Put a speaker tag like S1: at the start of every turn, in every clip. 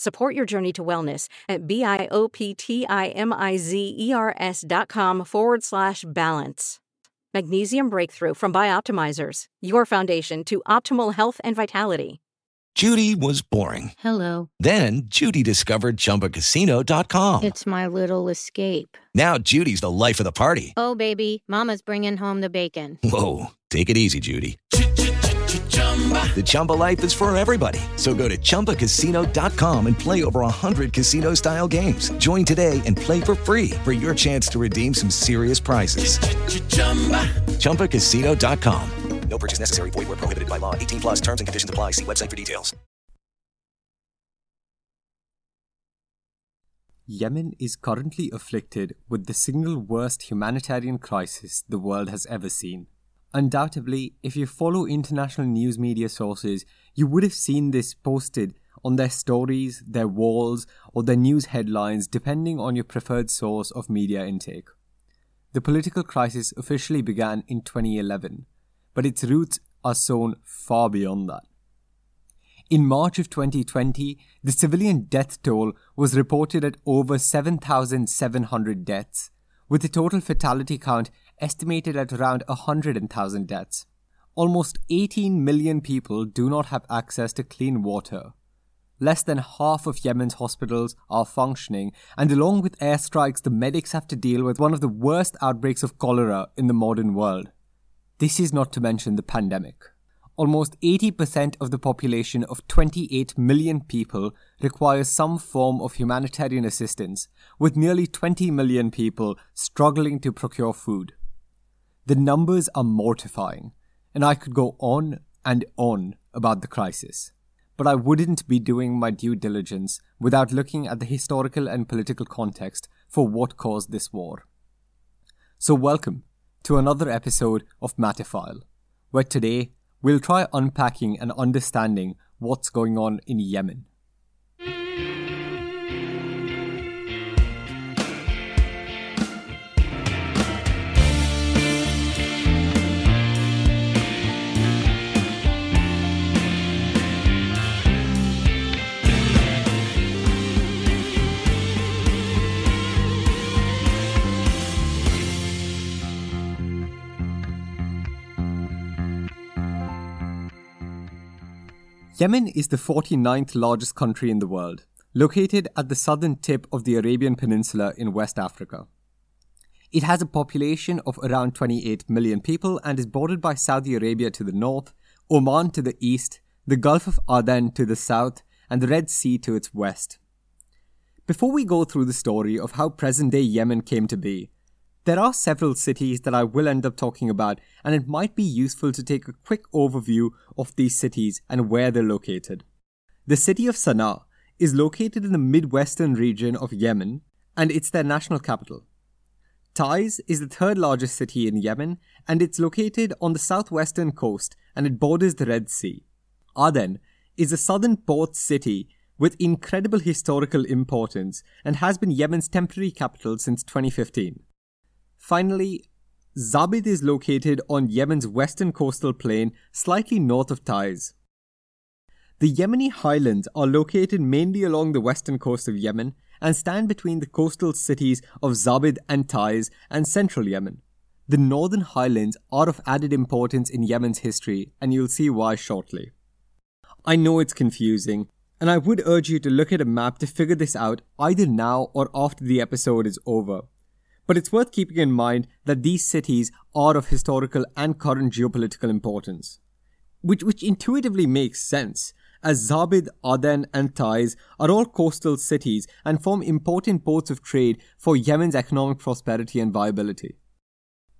S1: Support your journey to wellness at B-I-O-P-T-I-M-I-Z-E-R-S dot com forward slash balance. Magnesium Breakthrough from Bioptimizers, your foundation to optimal health and vitality.
S2: Judy was boring.
S3: Hello.
S2: Then Judy discovered ChumbaCasino.com.
S3: It's my little escape.
S2: Now Judy's the life of the party.
S3: Oh, baby, Mama's bringing home the bacon.
S2: Whoa, take it easy, Judy. The Chumba life is for everybody. So go to ChumbaCasino.com and play over 100 casino style games. Join today and play for free for your chance to redeem some serious prizes. ChumbaCasino.com. No purchase necessary. Void where prohibited by law. 18 plus terms and conditions apply. See website for details.
S4: Yemen is currently afflicted with the single worst humanitarian crisis the world has ever seen. Undoubtedly, if you follow international news media sources, you would have seen this posted on their stories, their walls, or their news headlines, depending on your preferred source of media intake. The political crisis officially began in 2011, but its roots are sown far beyond that. In March of 2020, the civilian death toll was reported at over 7,700 deaths, with the total fatality count estimated at around 100,000 deaths. Almost 18 million people do not have access to clean water. Less than half of Yemen's hospitals are functioning, and along with airstrikes, the medics have to deal with one of the worst outbreaks of cholera in the modern world. This is not to mention the pandemic. Almost 80% of the population of 28 million people requires some form of humanitarian assistance, with nearly 20 million people struggling to procure food. The numbers are mortifying, and I could go on and on about the crisis. But I wouldn't be doing my due diligence without looking at the historical and political context for what caused this war. So, welcome to another episode of Matterfile, where today we'll try unpacking and understanding what's going on in Yemen. Yemen is the 49th largest country in the world, located at the southern tip of the Arabian Peninsula in West Africa. It has a population of around 28 million people and is bordered by Saudi Arabia to the north, Oman to the east, the Gulf of Aden to the south, and the Red Sea to its west. Before we go through the story of how present day Yemen came to be, there are several cities that I will end up talking about, and it might be useful to take a quick overview of these cities and where they're located. The city of Sana'a is located in the midwestern region of Yemen, and it's their national capital. Taiz is the third largest city in Yemen, and it's located on the southwestern coast and it borders the Red Sea. Aden is a southern port city with incredible historical importance and has been Yemen's temporary capital since 2015. Finally, Zabid is located on Yemen's western coastal plain, slightly north of Taiz. The Yemeni highlands are located mainly along the western coast of Yemen and stand between the coastal cities of Zabid and Taiz and central Yemen. The northern highlands are of added importance in Yemen's history, and you'll see why shortly. I know it's confusing, and I would urge you to look at a map to figure this out either now or after the episode is over. But it's worth keeping in mind that these cities are of historical and current geopolitical importance. which, which intuitively makes sense, as Zabid, Aden, and Taiz are all coastal cities and form important ports of trade for Yemen's economic prosperity and viability.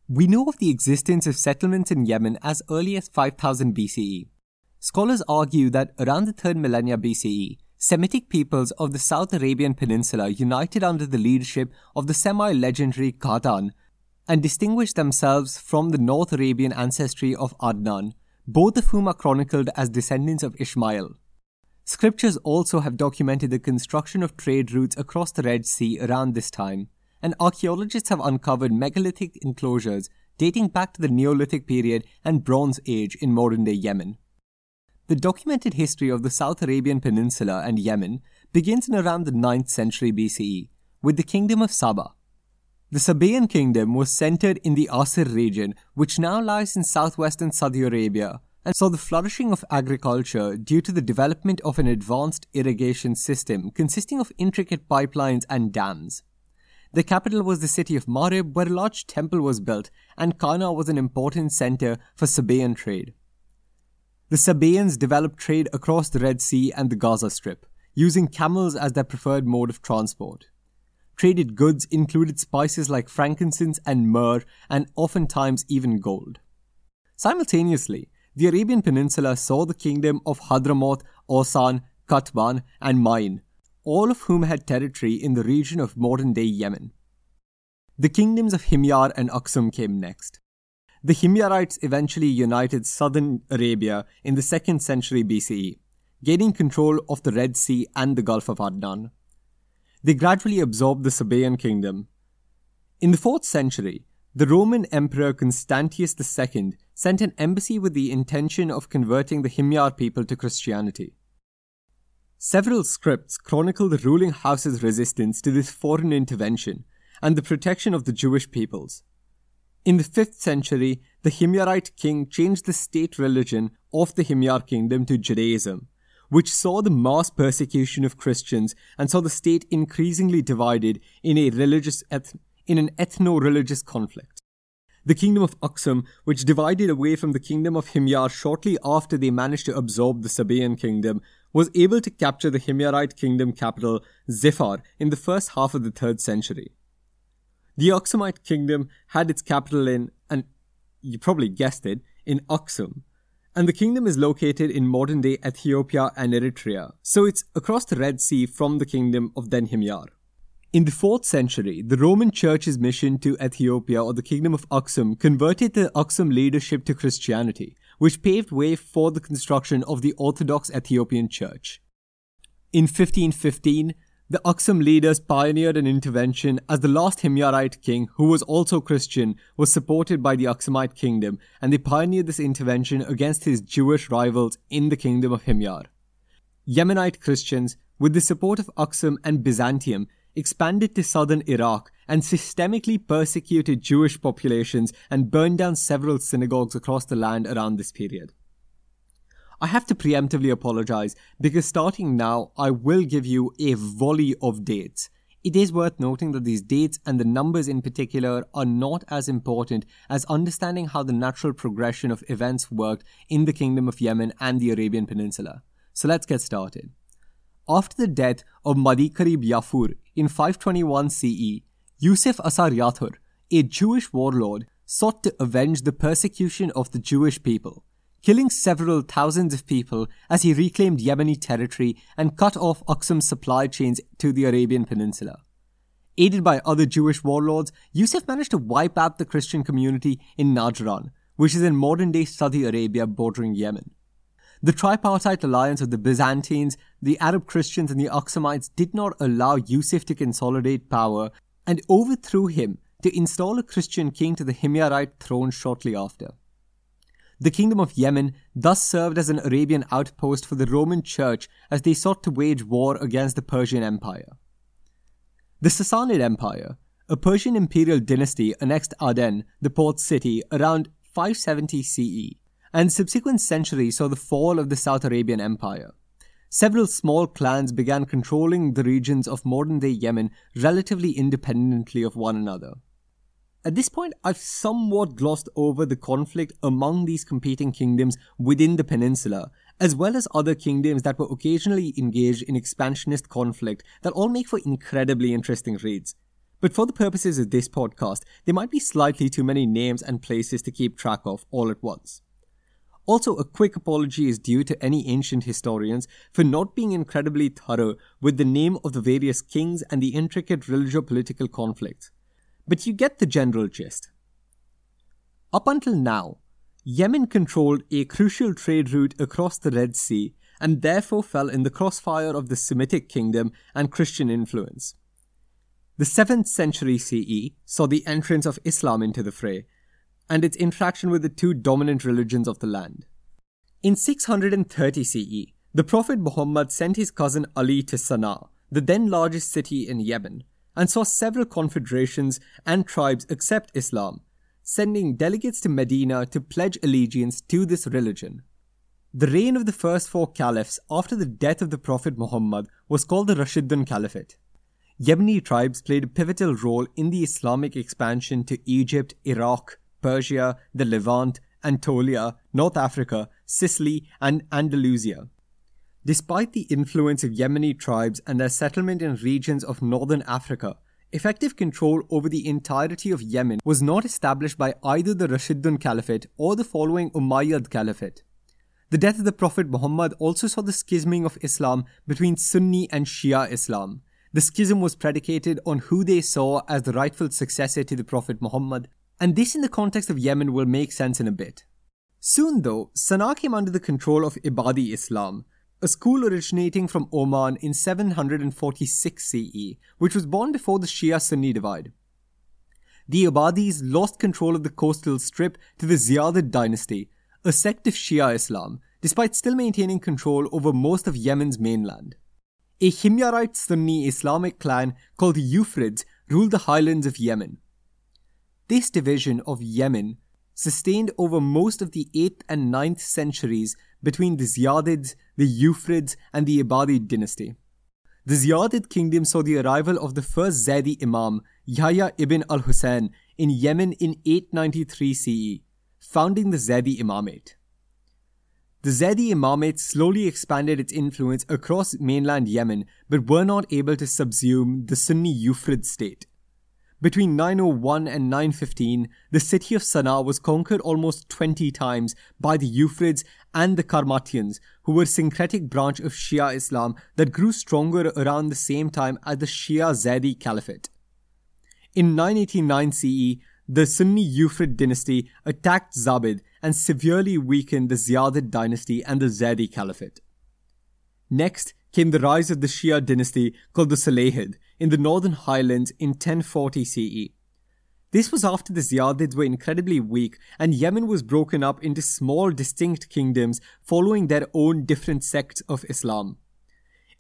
S4: We know of the existence of settlements in Yemen as early as 5000 BCE. Scholars argue that around the 3rd millennia BCE, Semitic peoples of the South Arabian Peninsula united under the leadership of the semi legendary Qahtan and distinguished themselves from the North Arabian ancestry of Adnan, both of whom are chronicled as descendants of Ishmael. Scriptures also have documented the construction of trade routes across the Red Sea around this time, and archaeologists have uncovered megalithic enclosures dating back to the Neolithic period and Bronze Age in modern day Yemen. The documented history of the South Arabian Peninsula and Yemen begins in around the 9th century BCE with the Kingdom of Saba. The Sabaean kingdom was centered in the Asir region, which now lies in southwestern Saudi Arabia, and saw the flourishing of agriculture due to the development of an advanced irrigation system consisting of intricate pipelines and dams. The capital was the city of Marib, where a large temple was built, and Qana was an important center for Sabaean trade. The Sabaeans developed trade across the Red Sea and the Gaza Strip, using camels as their preferred mode of transport. Traded goods included spices like frankincense and myrrh, and oftentimes even gold. Simultaneously, the Arabian Peninsula saw the kingdom of Hadramaut, Awsan, Qataban, and Main, all of whom had territory in the region of modern day Yemen. The kingdoms of Himyar and Aksum came next. The Himyarites eventually united southern Arabia in the 2nd century BCE, gaining control of the Red Sea and the Gulf of Adnan. They gradually absorbed the Sabaean kingdom. In the 4th century, the Roman Emperor Constantius II sent an embassy with the intention of converting the Himyar people to Christianity. Several scripts chronicle the ruling house's resistance to this foreign intervention and the protection of the Jewish peoples. In the 5th century, the Himyarite king changed the state religion of the Himyar kingdom to Judaism, which saw the mass persecution of Christians and saw the state increasingly divided in a religious eth- in an ethno-religious conflict. The kingdom of Aksum, which divided away from the kingdom of Himyar shortly after they managed to absorb the Sabaean kingdom, was able to capture the Himyarite kingdom capital, Zifar, in the first half of the 3rd century. The Aksumite kingdom had its capital in, and you probably guessed it, in Aksum, and the kingdom is located in modern day Ethiopia and Eritrea, so it's across the Red Sea from the kingdom of then Himyar. In the 4th century, the Roman Church's mission to Ethiopia or the kingdom of Aksum converted the Aksum leadership to Christianity, which paved way for the construction of the Orthodox Ethiopian Church. In 1515, the Aksum leaders pioneered an intervention as the last Himyarite king, who was also Christian, was supported by the Aksumite kingdom, and they pioneered this intervention against his Jewish rivals in the kingdom of Himyar. Yemenite Christians, with the support of Aksum and Byzantium, expanded to southern Iraq and systemically persecuted Jewish populations and burned down several synagogues across the land around this period. I have to preemptively apologize because starting now, I will give you a volley of dates. It is worth noting that these dates and the numbers in particular are not as important as understanding how the natural progression of events worked in the Kingdom of Yemen and the Arabian Peninsula. So let's get started. After the death of Madikarib Yafur in 521 CE, Yusuf Asar Yathur, a Jewish warlord, sought to avenge the persecution of the Jewish people, killing several thousands of people as he reclaimed Yemeni territory and cut off Aksum's supply chains to the Arabian Peninsula. Aided by other Jewish warlords, Yusuf managed to wipe out the Christian community in Najran, which is in modern day Saudi Arabia bordering Yemen. The tripartite alliance of the Byzantines, the Arab Christians, and the Aksumites did not allow Yusuf to consolidate power and overthrew him to install a Christian king to the Himyarite throne shortly after. The kingdom of Yemen thus served as an Arabian outpost for the Roman Church as they sought to wage war against the Persian Empire. The Sassanid Empire, a Persian imperial dynasty, annexed Aden, the port city, around 570 CE and subsequent centuries saw the fall of the South Arabian Empire. Several small clans began controlling the regions of modern day Yemen relatively independently of one another. At this point, I've somewhat glossed over the conflict among these competing kingdoms within the peninsula, as well as other kingdoms that were occasionally engaged in expansionist conflict that all make for incredibly interesting reads. But for the purposes of this podcast, there might be slightly too many names and places to keep track of all at once. Also, a quick apology is due to any ancient historians for not being incredibly thorough with the name of the various kings and the intricate religio political conflicts. But you get the general gist. Up until now, Yemen controlled a crucial trade route across the Red Sea and therefore fell in the crossfire of the Semitic kingdom and Christian influence. The 7th century CE saw the entrance of Islam into the fray and its interaction with the two dominant religions of the land. In 630 CE, the Prophet Muhammad sent his cousin Ali to Sana'a, the then largest city in Yemen, and saw several confederations and tribes accept Islam, sending delegates to Medina to pledge allegiance to this religion. The reign of the first four caliphs after the death of the Prophet Muhammad was called the Rashidun Caliphate. Yemeni tribes played a pivotal role in the Islamic expansion to Egypt, Iraq, Persia, the Levant, Anatolia, North Africa, Sicily, and Andalusia. Despite the influence of Yemeni tribes and their settlement in regions of northern Africa, effective control over the entirety of Yemen was not established by either the Rashidun Caliphate or the following Umayyad Caliphate. The death of the Prophet Muhammad also saw the schisming of Islam between Sunni and Shia Islam. The schism was predicated on who they saw as the rightful successor to the Prophet Muhammad, and this in the context of Yemen will make sense in a bit. Soon though, Sana'a came under the control of Ibadi Islam, a school originating from Oman in 746 CE, which was born before the Shia Sunni divide. The Ibadis lost control of the coastal strip to the Ziyadid dynasty, a sect of Shia Islam, despite still maintaining control over most of Yemen's mainland. A Himyarite Sunni Islamic clan called the Yufrids ruled the highlands of Yemen. This division of Yemen sustained over most of the 8th and 9th centuries between the Ziyadids, the Yufrids, and the Ibadi dynasty. The Ziyadid kingdom saw the arrival of the first Zaydi Imam, Yahya ibn al Hussein, in Yemen in 893 CE, founding the Zaydi Imamate. The Zaydi Imamate slowly expanded its influence across mainland Yemen but were not able to subsume the Sunni Yufrid state. Between 901 and 915, the city of Sana'a was conquered almost 20 times by the Yufrids and the Karmatians, who were a syncretic branch of Shia Islam that grew stronger around the same time as the Shia Zaydi Caliphate. In 989 CE, the Sunni Yufrid dynasty attacked Zabid and severely weakened the Ziyadid dynasty and the Zaydi Caliphate. Next came the rise of the Shia dynasty called the Salahid, in the northern highlands in 1040 CE. This was after the Ziyadids were incredibly weak and Yemen was broken up into small distinct kingdoms following their own different sects of Islam.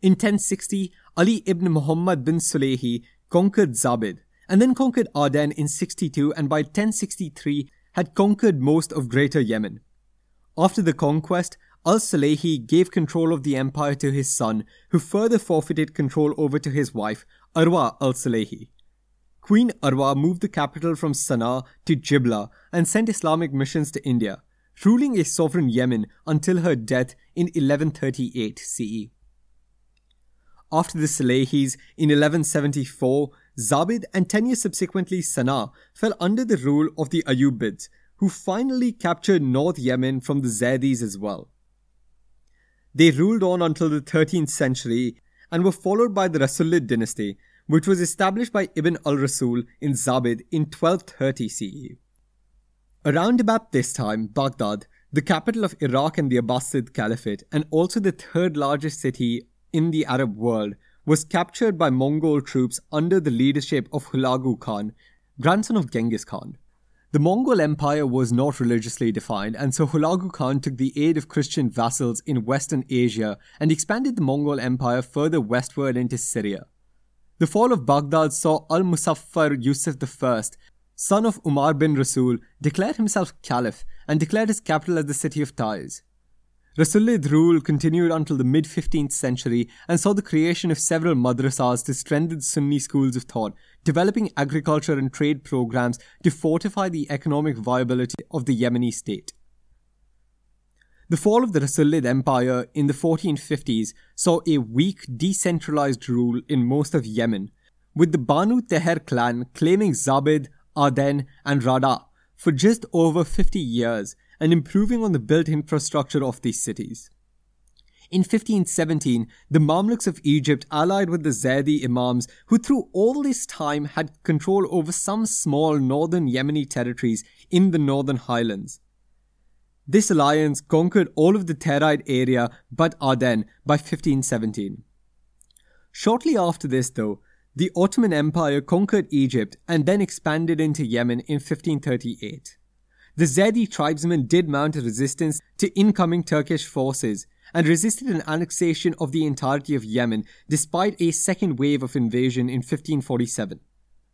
S4: In 1060, Ali ibn Muhammad bin Sulayhi conquered Zabid and then conquered Aden in 62 and by 1063 had conquered most of Greater Yemen. After the conquest, Al-Salehi gave control of the empire to his son, who further forfeited control over to his wife, Arwa al-Salehi. Queen Arwa moved the capital from Sana'a to Jibla and sent Islamic missions to India, ruling a sovereign Yemen until her death in 1138 CE. After the Salehis in 1174, Zabid and 10 years subsequently Sana'a fell under the rule of the Ayyubids, who finally captured North Yemen from the Zaydis as well. They ruled on until the 13th century and were followed by the Rasulid dynasty, which was established by Ibn al Rasul in Zabid in 1230 CE. Around about this time, Baghdad, the capital of Iraq and the Abbasid Caliphate, and also the third largest city in the Arab world, was captured by Mongol troops under the leadership of Hulagu Khan, grandson of Genghis Khan. The Mongol Empire was not religiously defined, and so Hulagu Khan took the aid of Christian vassals in Western Asia and expanded the Mongol Empire further westward into Syria. The fall of Baghdad saw Al Muzaffar Yusuf I, son of Umar bin Rasul, declare himself caliph and declared his capital as the city of Taiz. Rasulid rule continued until the mid 15th century and saw the creation of several madrasas to strengthen Sunni schools of thought, developing agriculture and trade programs to fortify the economic viability of the Yemeni state. The fall of the Rasulid Empire in the 1450s saw a weak, decentralized rule in most of Yemen, with the Banu Teher clan claiming Zabid, Aden, and Rada for just over 50 years and improving on the built infrastructure of these cities. In 1517, the Mamluks of Egypt allied with the Zaydi Imams, who through all this time had control over some small northern Yemeni territories in the northern highlands. This alliance conquered all of the Tehride area but Aden by 1517. Shortly after this, though, the Ottoman Empire conquered Egypt and then expanded into Yemen in 1538. The Zaydi tribesmen did mount a resistance to incoming Turkish forces and resisted an annexation of the entirety of Yemen despite a second wave of invasion in 1547.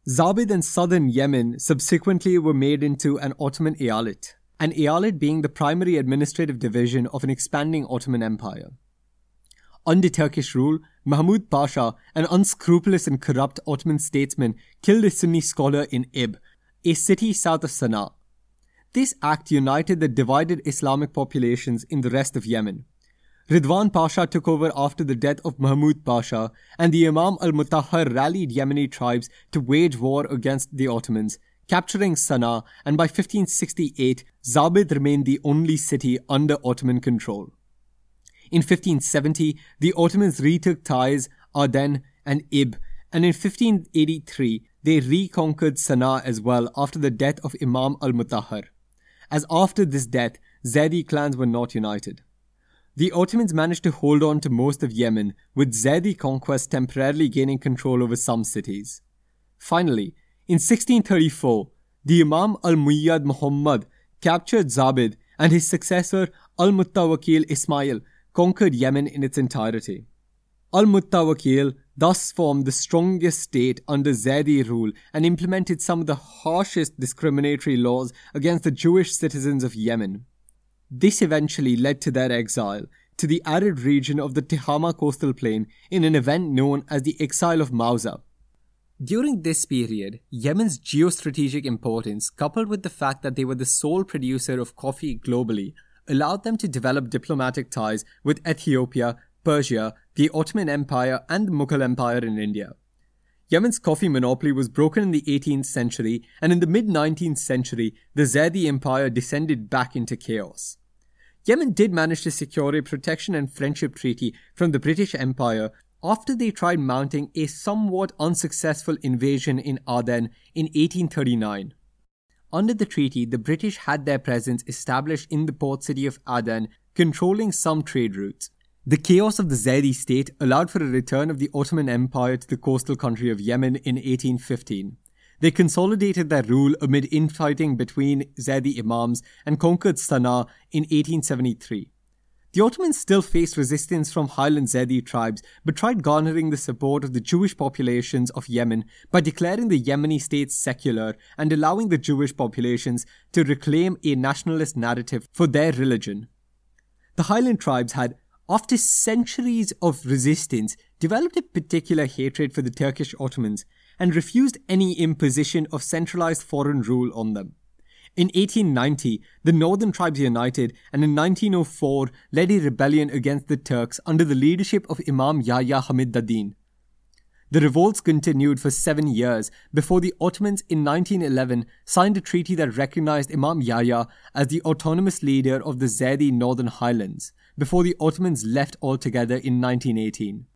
S4: Zabid and southern Yemen subsequently were made into an Ottoman eyalet, an eyalet being the primary administrative division of an expanding Ottoman Empire. Under Turkish rule, Mahmud Pasha, an unscrupulous and corrupt Ottoman statesman, killed a Sunni scholar in Ib, a city south of Sana'a. This act united the divided Islamic populations in the rest of Yemen. Ridwan Pasha took over after the death of Mahmud Pasha, and the Imam al Mutahhar rallied Yemeni tribes to wage war against the Ottomans, capturing Sana'a, and by 1568, Zabid remained the only city under Ottoman control. In 1570, the Ottomans retook Taiz, Aden, and Ib, and in 1583, they reconquered Sana'a as well after the death of Imam al Mutahhar as after this death, Zaidi clans were not united. The Ottomans managed to hold on to most of Yemen, with Zaidi conquest temporarily gaining control over some cities. Finally, in 1634, the Imam al Muayyad Muhammad captured Zabid and his successor al Muttawakil Ismail conquered Yemen in its entirety. Al Muttawakil thus formed the strongest state under Zaidi rule and implemented some of the harshest discriminatory laws against the Jewish citizens of Yemen. This eventually led to their exile to the arid region of the Tihama coastal plain in an event known as the Exile of Mauza. During this period, Yemen's geostrategic importance, coupled with the fact that they were the sole producer of coffee globally, allowed them to develop diplomatic ties with Ethiopia, Persia, the Ottoman Empire, and the Mughal Empire in India. Yemen's coffee monopoly was broken in the 18th century, and in the mid 19th century, the Zaidi Empire descended back into chaos. Yemen did manage to secure a protection and friendship treaty from the British Empire after they tried mounting a somewhat unsuccessful invasion in Aden in 1839. Under the treaty, the British had their presence established in the port city of Aden, controlling some trade routes. The chaos of the Zaydi state allowed for a return of the Ottoman Empire to the coastal country of Yemen in 1815. They consolidated their rule amid infighting between Zaydi Imams and conquered Sana'a in 1873. The Ottomans still faced resistance from highland Zaydi tribes, but tried garnering the support of the Jewish populations of Yemen by declaring the Yemeni state secular and allowing the Jewish populations to reclaim a nationalist narrative for their religion. The highland tribes had after centuries of resistance, developed a particular hatred for the Turkish Ottomans and refused any imposition of centralized foreign rule on them. In 1890, the northern tribes united and in 1904 led a rebellion against the Turks under the leadership of Imam Yahya Hamid ad-Din. The revolts continued for seven years before the Ottomans in 1911 signed a treaty that recognized Imam Yahya as the autonomous leader of the Zaydi Northern Highlands before the Ottomans left altogether in 1918.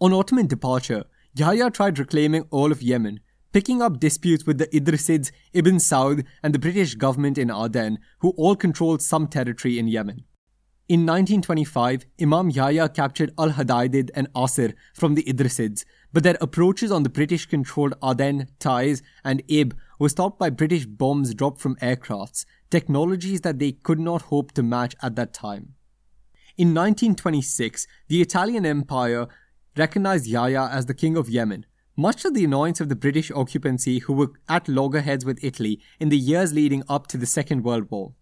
S4: On Ottoman departure, Yahya tried reclaiming all of Yemen, picking up disputes with the Idrisids, Ibn Saud, and the British government in Aden, who all controlled some territory in Yemen. In 1925, Imam Yahya captured Al Hadaydid and Asir from the Idrisids, but their approaches on the British controlled Aden, Taiz, and Ib were stopped by British bombs dropped from aircrafts, technologies that they could not hope to match at that time. In 1926, the Italian Empire recognized Yahya as the king of Yemen, much to the annoyance of the British occupancy who were at loggerheads with Italy in the years leading up to the Second World War.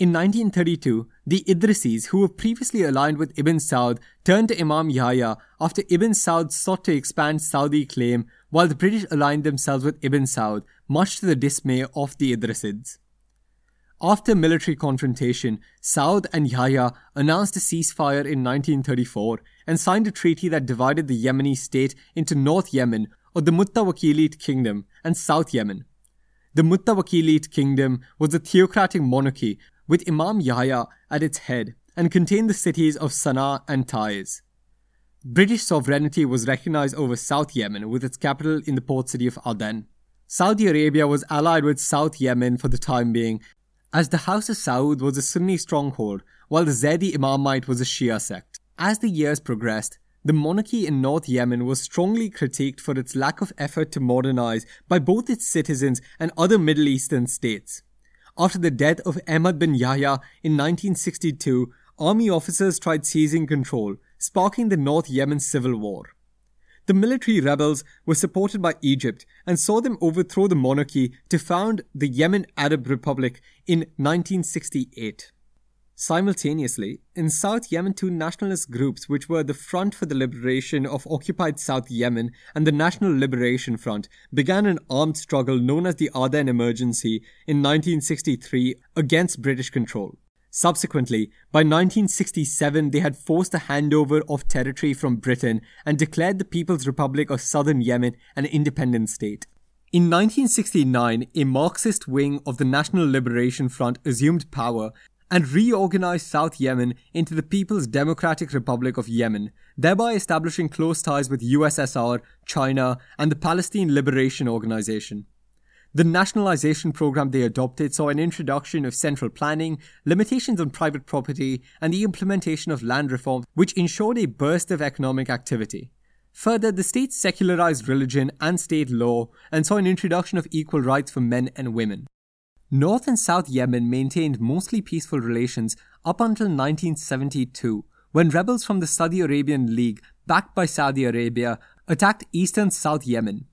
S4: In 1932, the Idrisis, who were previously aligned with Ibn Saud, turned to Imam Yahya after Ibn Saud sought to expand Saudi claim while the British aligned themselves with Ibn Saud, much to the dismay of the Idrisids. After military confrontation, Saud and Yahya announced a ceasefire in 1934 and signed a treaty that divided the Yemeni state into North Yemen, or the Mutawakilite Kingdom, and South Yemen. The Mutawakilite Kingdom was a theocratic monarchy with Imam Yahya at its head and contained the cities of Sana'a and Taiz. British sovereignty was recognized over South Yemen with its capital in the port city of Aden. Saudi Arabia was allied with South Yemen for the time being, as the House of Saud was a Sunni stronghold, while the Zaydi Imamate was a Shia sect. As the years progressed, the monarchy in North Yemen was strongly critiqued for its lack of effort to modernize by both its citizens and other Middle Eastern states. After the death of Ahmad bin Yahya in 1962, army officers tried seizing control, sparking the North Yemen civil war. The military rebels were supported by Egypt and saw them overthrow the monarchy to found the Yemen Arab Republic in 1968. Simultaneously, in South Yemen, two nationalist groups, which were the Front for the Liberation of Occupied South Yemen and the National Liberation Front, began an armed struggle known as the Aden Emergency in 1963 against British control. Subsequently, by 1967, they had forced a handover of territory from Britain and declared the People's Republic of Southern Yemen an independent state. In 1969, a Marxist wing of the National Liberation Front assumed power and reorganized South Yemen into the People's Democratic Republic of Yemen, thereby establishing close ties with USSR, China, and the Palestine Liberation Organization. The nationalization program they adopted saw an introduction of central planning, limitations on private property, and the implementation of land reform, which ensured a burst of economic activity. Further, the state secularized religion and state law and saw an introduction of equal rights for men and women. North and South Yemen maintained mostly peaceful relations up until 1972, when rebels from the Saudi Arabian League, backed by Saudi Arabia, attacked eastern South Yemen.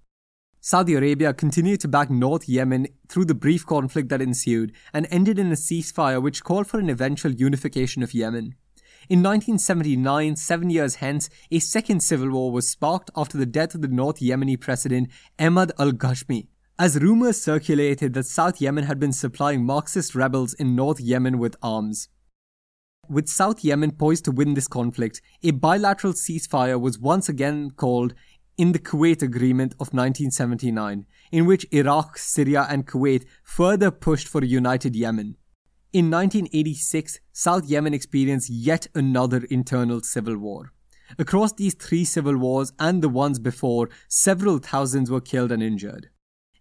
S4: Saudi Arabia continued to back North Yemen through the brief conflict that ensued and ended in a ceasefire which called for an eventual unification of Yemen. In 1979, seven years hence, a second civil war was sparked after the death of the North Yemeni president Ahmad al Ghashmi, as rumors circulated that South Yemen had been supplying Marxist rebels in North Yemen with arms. With South Yemen poised to win this conflict, a bilateral ceasefire was once again called in the Kuwait Agreement of 1979, in which Iraq, Syria, and Kuwait further pushed for a united Yemen. In 1986, South Yemen experienced yet another internal civil war. Across these three civil wars and the ones before, several thousands were killed and injured.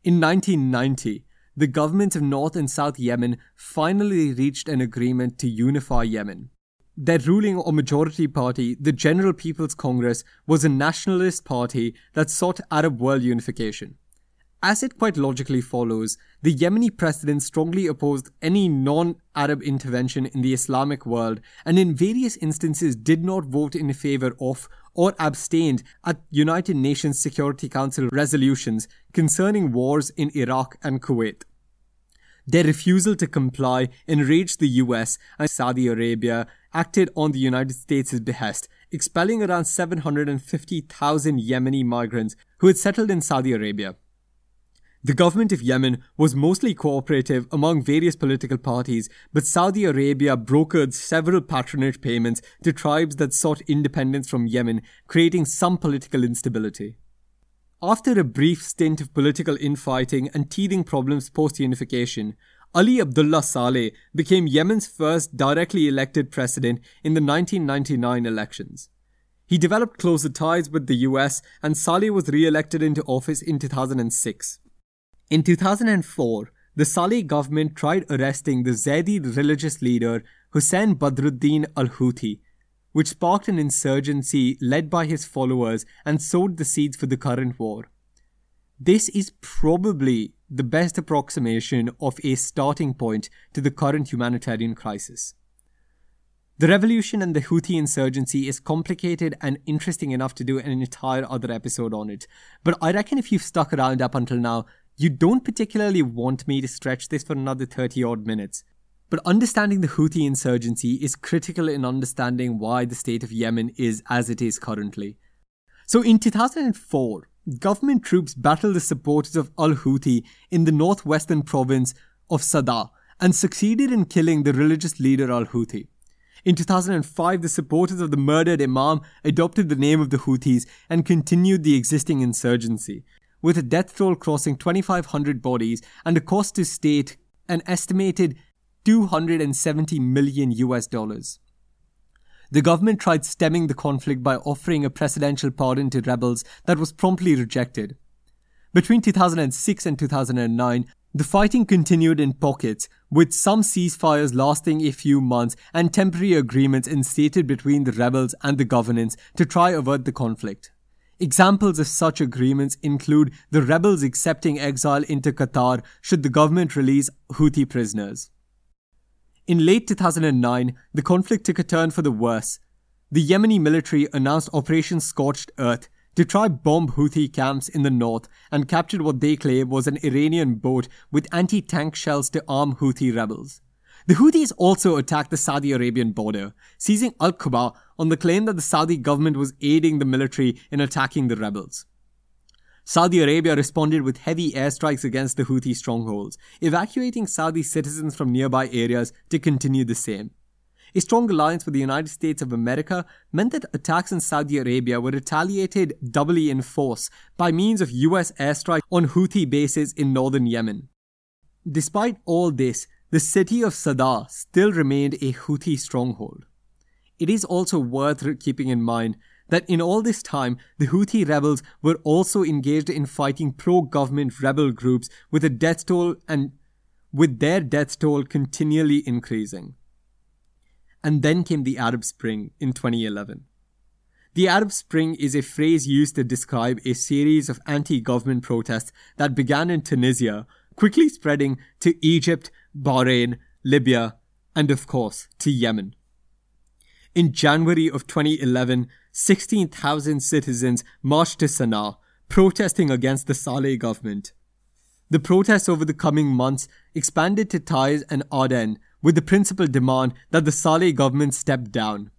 S4: In 1990, the governments of North and South Yemen finally reached an agreement to unify Yemen. Their ruling or majority party, the General People's Congress, was a nationalist party that sought Arab world unification. As it quite logically follows, the Yemeni president strongly opposed any non Arab intervention in the Islamic world and in various instances did not vote in favor of or abstained at United Nations Security Council resolutions concerning wars in Iraq and Kuwait. Their refusal to comply enraged the US and Saudi Arabia acted on the United States' behest, expelling around 750,000 Yemeni migrants who had settled in Saudi Arabia. The government of Yemen was mostly cooperative among various political parties, but Saudi Arabia brokered several patronage payments to tribes that sought independence from Yemen, creating some political instability. After a brief stint of political infighting and teething problems post unification, Ali Abdullah Saleh became Yemen's first directly elected president in the 1999 elections. He developed closer ties with the US, and Saleh was re elected into office in 2006. In 2004, the Saleh government tried arresting the Zaidi religious leader Hussein Badruddin al Houthi, which sparked an insurgency led by his followers and sowed the seeds for the current war. This is probably the best approximation of a starting point to the current humanitarian crisis. The revolution and the Houthi insurgency is complicated and interesting enough to do an entire other episode on it. But I reckon if you've stuck around up until now, you don't particularly want me to stretch this for another 30 odd minutes. but understanding the Houthi insurgency is critical in understanding why the state of Yemen is as it is currently. So in 2004, government troops battled the supporters of al Houthi in the northwestern province of Sada and succeeded in killing the religious leader al Houthi. In 2005, the supporters of the murdered Imam adopted the name of the Houthis and continued the existing insurgency, with a death toll crossing 2,500 bodies and a cost to state an estimated 270 million US dollars. The government tried stemming the conflict by offering a presidential pardon to rebels that was promptly rejected. Between 2006 and 2009, the fighting continued in pockets, with some ceasefires lasting a few months and temporary agreements instated between the rebels and the governance to try avert the conflict. Examples of such agreements include the rebels accepting exile into Qatar should the government release Houthi prisoners. In late 2009, the conflict took a turn for the worse. The Yemeni military announced Operation Scorched Earth to try bomb Houthi camps in the north and captured what they claim was an Iranian boat with anti-tank shells to arm Houthi rebels. The Houthis also attacked the Saudi Arabian border, seizing Al-Quba on the claim that the Saudi government was aiding the military in attacking the rebels. Saudi Arabia responded with heavy airstrikes against the Houthi strongholds, evacuating Saudi citizens from nearby areas to continue the same. A strong alliance with the United States of America meant that attacks in Saudi Arabia were retaliated doubly in force by means of US airstrikes on Houthi bases in northern Yemen. Despite all this, the city of Sada still remained a Houthi stronghold. It is also worth keeping in mind that in all this time, the Houthi rebels were also engaged in fighting pro government rebel groups with a death toll and with their death toll continually increasing. And then came the Arab Spring in 2011. The Arab Spring is a phrase used to describe a series of anti government protests that began in Tunisia, quickly spreading to Egypt, Bahrain, Libya, and of course to Yemen. In January of 2011, 16,000 citizens marched to Sana'a, protesting against the Saleh government. The protests over the coming months expanded to Taiz and Aden, with the principal demand that the Saleh government step down.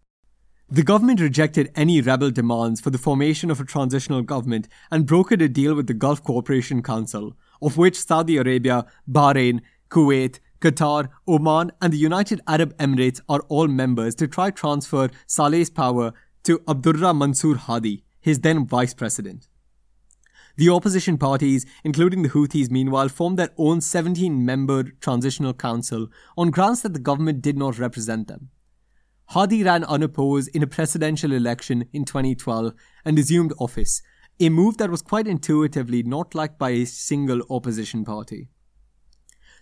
S4: The government rejected any rebel demands for the formation of a transitional government and brokered a deal with the Gulf Cooperation Council, of which Saudi Arabia, Bahrain, Kuwait, Qatar, Oman, and the United Arab Emirates are all members to try transfer Saleh's power to Abdrabbuh Mansour Hadi, his then vice president. The opposition parties, including the Houthis, meanwhile, formed their own 17 member transitional council on grounds that the government did not represent them. Hadi ran unopposed in a presidential election in 2012 and assumed office, a move that was quite intuitively not liked by a single opposition party.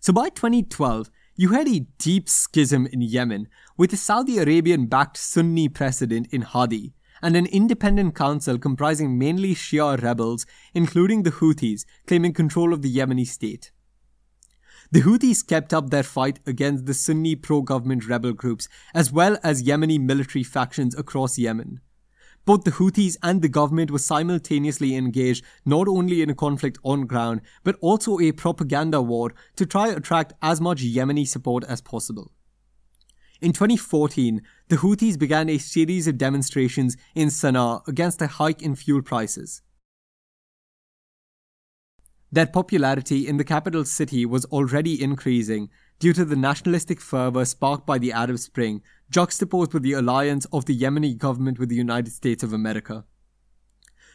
S4: So by 2012, you had a deep schism in Yemen with a Saudi Arabian backed Sunni president in Hadi and an independent council comprising mainly Shia rebels, including the Houthis, claiming control of the Yemeni state. The Houthis kept up their fight against the Sunni pro government rebel groups, as well as Yemeni military factions across Yemen. Both the Houthis and the government were simultaneously engaged not only in a conflict on ground, but also a propaganda war to try to attract as much Yemeni support as possible. In 2014, the Houthis began a series of demonstrations in Sana'a against a hike in fuel prices. Their popularity in the capital city was already increasing due to the nationalistic fervor sparked by the Arab Spring, juxtaposed with the alliance of the Yemeni government with the United States of America.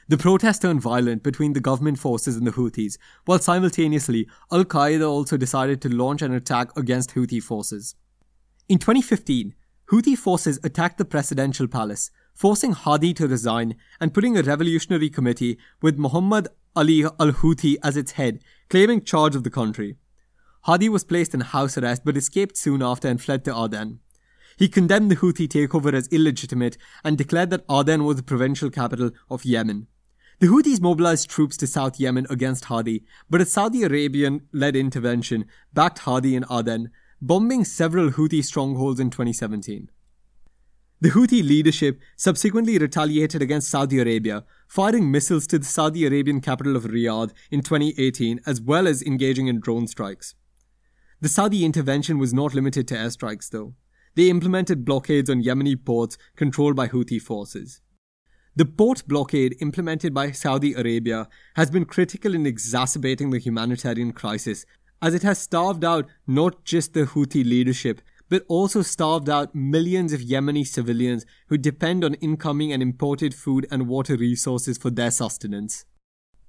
S4: The protests turned violent between the government forces and the Houthis, while simultaneously, Al Qaeda also decided to launch an attack against Houthi forces. In 2015, Houthi forces attacked the presidential palace, forcing Hadi to resign and putting a revolutionary committee with Muhammad Ali al Houthi as its head, claiming charge of the country. Hadi was placed in house arrest but escaped soon after and fled to Aden. He condemned the Houthi takeover as illegitimate and declared that Aden was the provincial capital of Yemen. The Houthis mobilized troops to South Yemen against Hadi, but a Saudi Arabian led intervention backed Hadi in Aden, bombing several Houthi strongholds in 2017. The Houthi leadership subsequently retaliated against Saudi Arabia, firing missiles to the Saudi Arabian capital of Riyadh in 2018, as well as engaging in drone strikes. The Saudi intervention was not limited to airstrikes, though. They implemented blockades on Yemeni ports controlled by Houthi forces. The port blockade implemented by Saudi Arabia has been critical in exacerbating the humanitarian crisis, as it has starved out not just the Houthi leadership, but also starved out millions of Yemeni civilians who depend on incoming and imported food and water resources for their sustenance.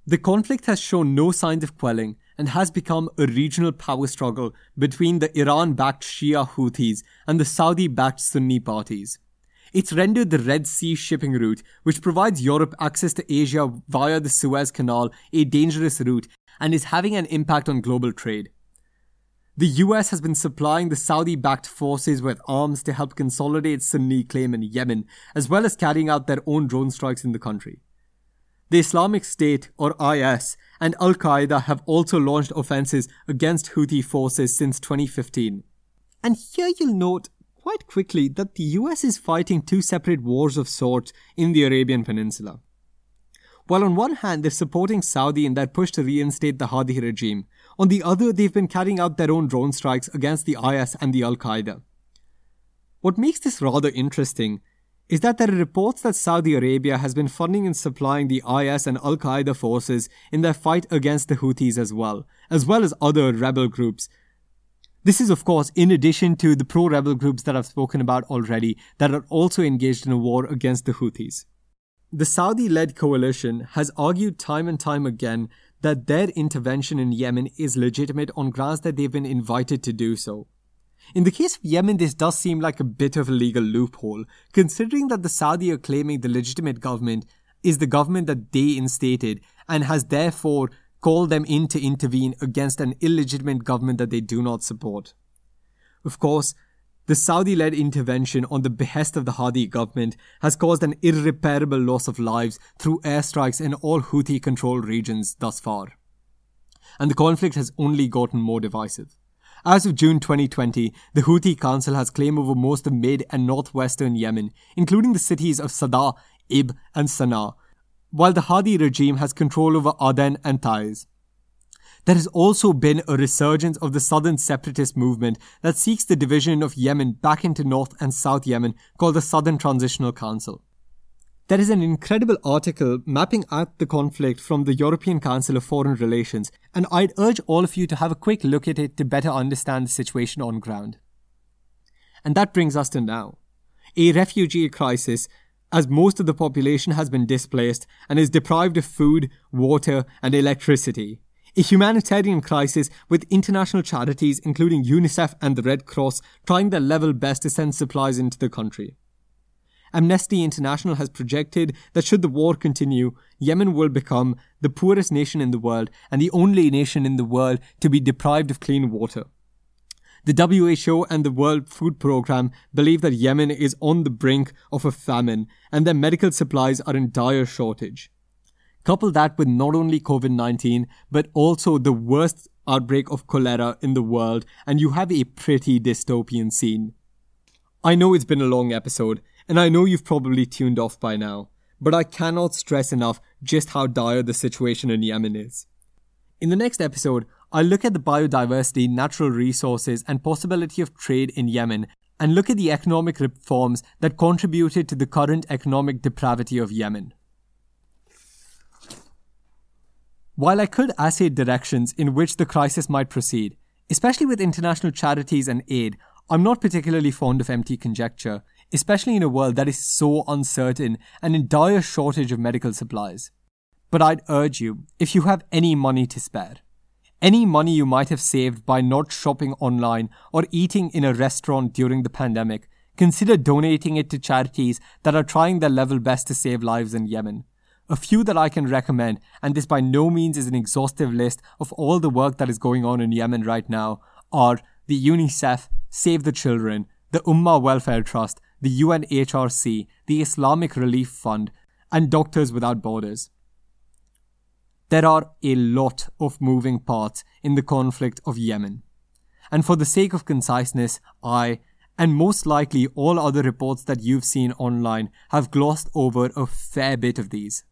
S4: The conflict has shown no signs of quelling and has become a regional power struggle between the Iran backed Shia Houthis and the Saudi backed Sunni parties. It's rendered the Red Sea shipping route, which provides Europe access to Asia via the Suez Canal, a dangerous route and is having an impact on global trade. The US has been supplying the Saudi backed forces with arms to help consolidate Sunni claim in Yemen, as well as carrying out their own drone strikes in the country. The Islamic State, or IS, and Al Qaeda have also launched offenses against Houthi forces since 2015. And here you'll note quite quickly that the US is fighting two separate wars of sorts in the Arabian Peninsula. While on one hand they're supporting Saudi in their push to reinstate the Hadi regime, on the other they've been carrying out their own drone strikes against the IS and the Al Qaeda. What makes this rather interesting is that there are reports that Saudi Arabia has been funding and supplying the IS and Al Qaeda forces in their fight against the Houthis as well, as well as other rebel groups. This is, of course, in addition to the pro rebel groups that I've spoken about already that are also engaged in a war against the Houthis. The Saudi led coalition has argued time and time again that their intervention in Yemen is legitimate on grounds that they've been invited to do so. In the case of Yemen, this does seem like a bit of a legal loophole, considering that the Saudi are claiming the legitimate government is the government that they instated and has therefore called them in to intervene against an illegitimate government that they do not support. Of course, the Saudi led intervention on the behest of the Hadi government has caused an irreparable loss of lives through airstrikes in all Houthi controlled regions thus far. And the conflict has only gotten more divisive. As of June 2020, the Houthi Council has claim over most of mid and northwestern Yemen, including the cities of Sada, Ibb, and Sana'a, while the Hadi regime has control over Aden and Taiz. There has also been a resurgence of the southern separatist movement that seeks the division of Yemen back into North and South Yemen called the Southern Transitional Council. There is an incredible article mapping out the conflict from the European Council of Foreign Relations, and I'd urge all of you to have a quick look at it to better understand the situation on ground. And that brings us to now. A refugee crisis, as most of the population has been displaced and is deprived of food, water, and electricity. A humanitarian crisis with international charities, including UNICEF and the Red Cross, trying their level best to send supplies into the country. Amnesty International has projected that should the war continue, Yemen will become the poorest nation in the world and the only nation in the world to be deprived of clean water. The WHO and the World Food Programme believe that Yemen is on the brink of a famine and their medical supplies are in dire shortage. Couple that with not only COVID 19, but also the worst outbreak of cholera in the world, and you have a pretty dystopian scene. I know it's been a long episode, and I know you've probably tuned off by now, but I cannot stress enough just how dire the situation in Yemen is. In the next episode, I'll look at the biodiversity, natural resources, and possibility of trade in Yemen, and look at the economic reforms that contributed to the current economic depravity of Yemen. While I could assay directions in which the crisis might proceed, especially with international charities and aid, I'm not particularly fond of empty conjecture, especially in a world that is so uncertain and in dire shortage of medical supplies. But I'd urge you, if you have any money to spare, any money you might have saved by not shopping online or eating in a restaurant during the pandemic, consider donating it to charities that are trying their level best to save lives in Yemen. A few that I can recommend, and this by no means is an exhaustive list of all the work that is going on in Yemen right now, are the UNICEF, Save the Children, the Ummah Welfare Trust, the UNHRC, the Islamic Relief Fund, and Doctors Without Borders. There are a lot of moving parts in the conflict of Yemen. And for the sake of conciseness, I, and most likely all other reports that you've seen online, have glossed over a fair bit of these.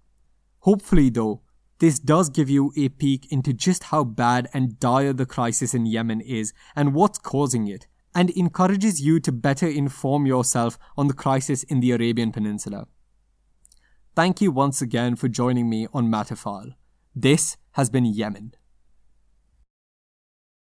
S4: Hopefully, though, this does give you a peek into just how bad and dire the crisis in Yemen is and what's causing it, and encourages you to better inform yourself on the crisis in the Arabian Peninsula. Thank you once again for joining me on Matterfile. This has been Yemen.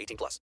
S5: 18 plus.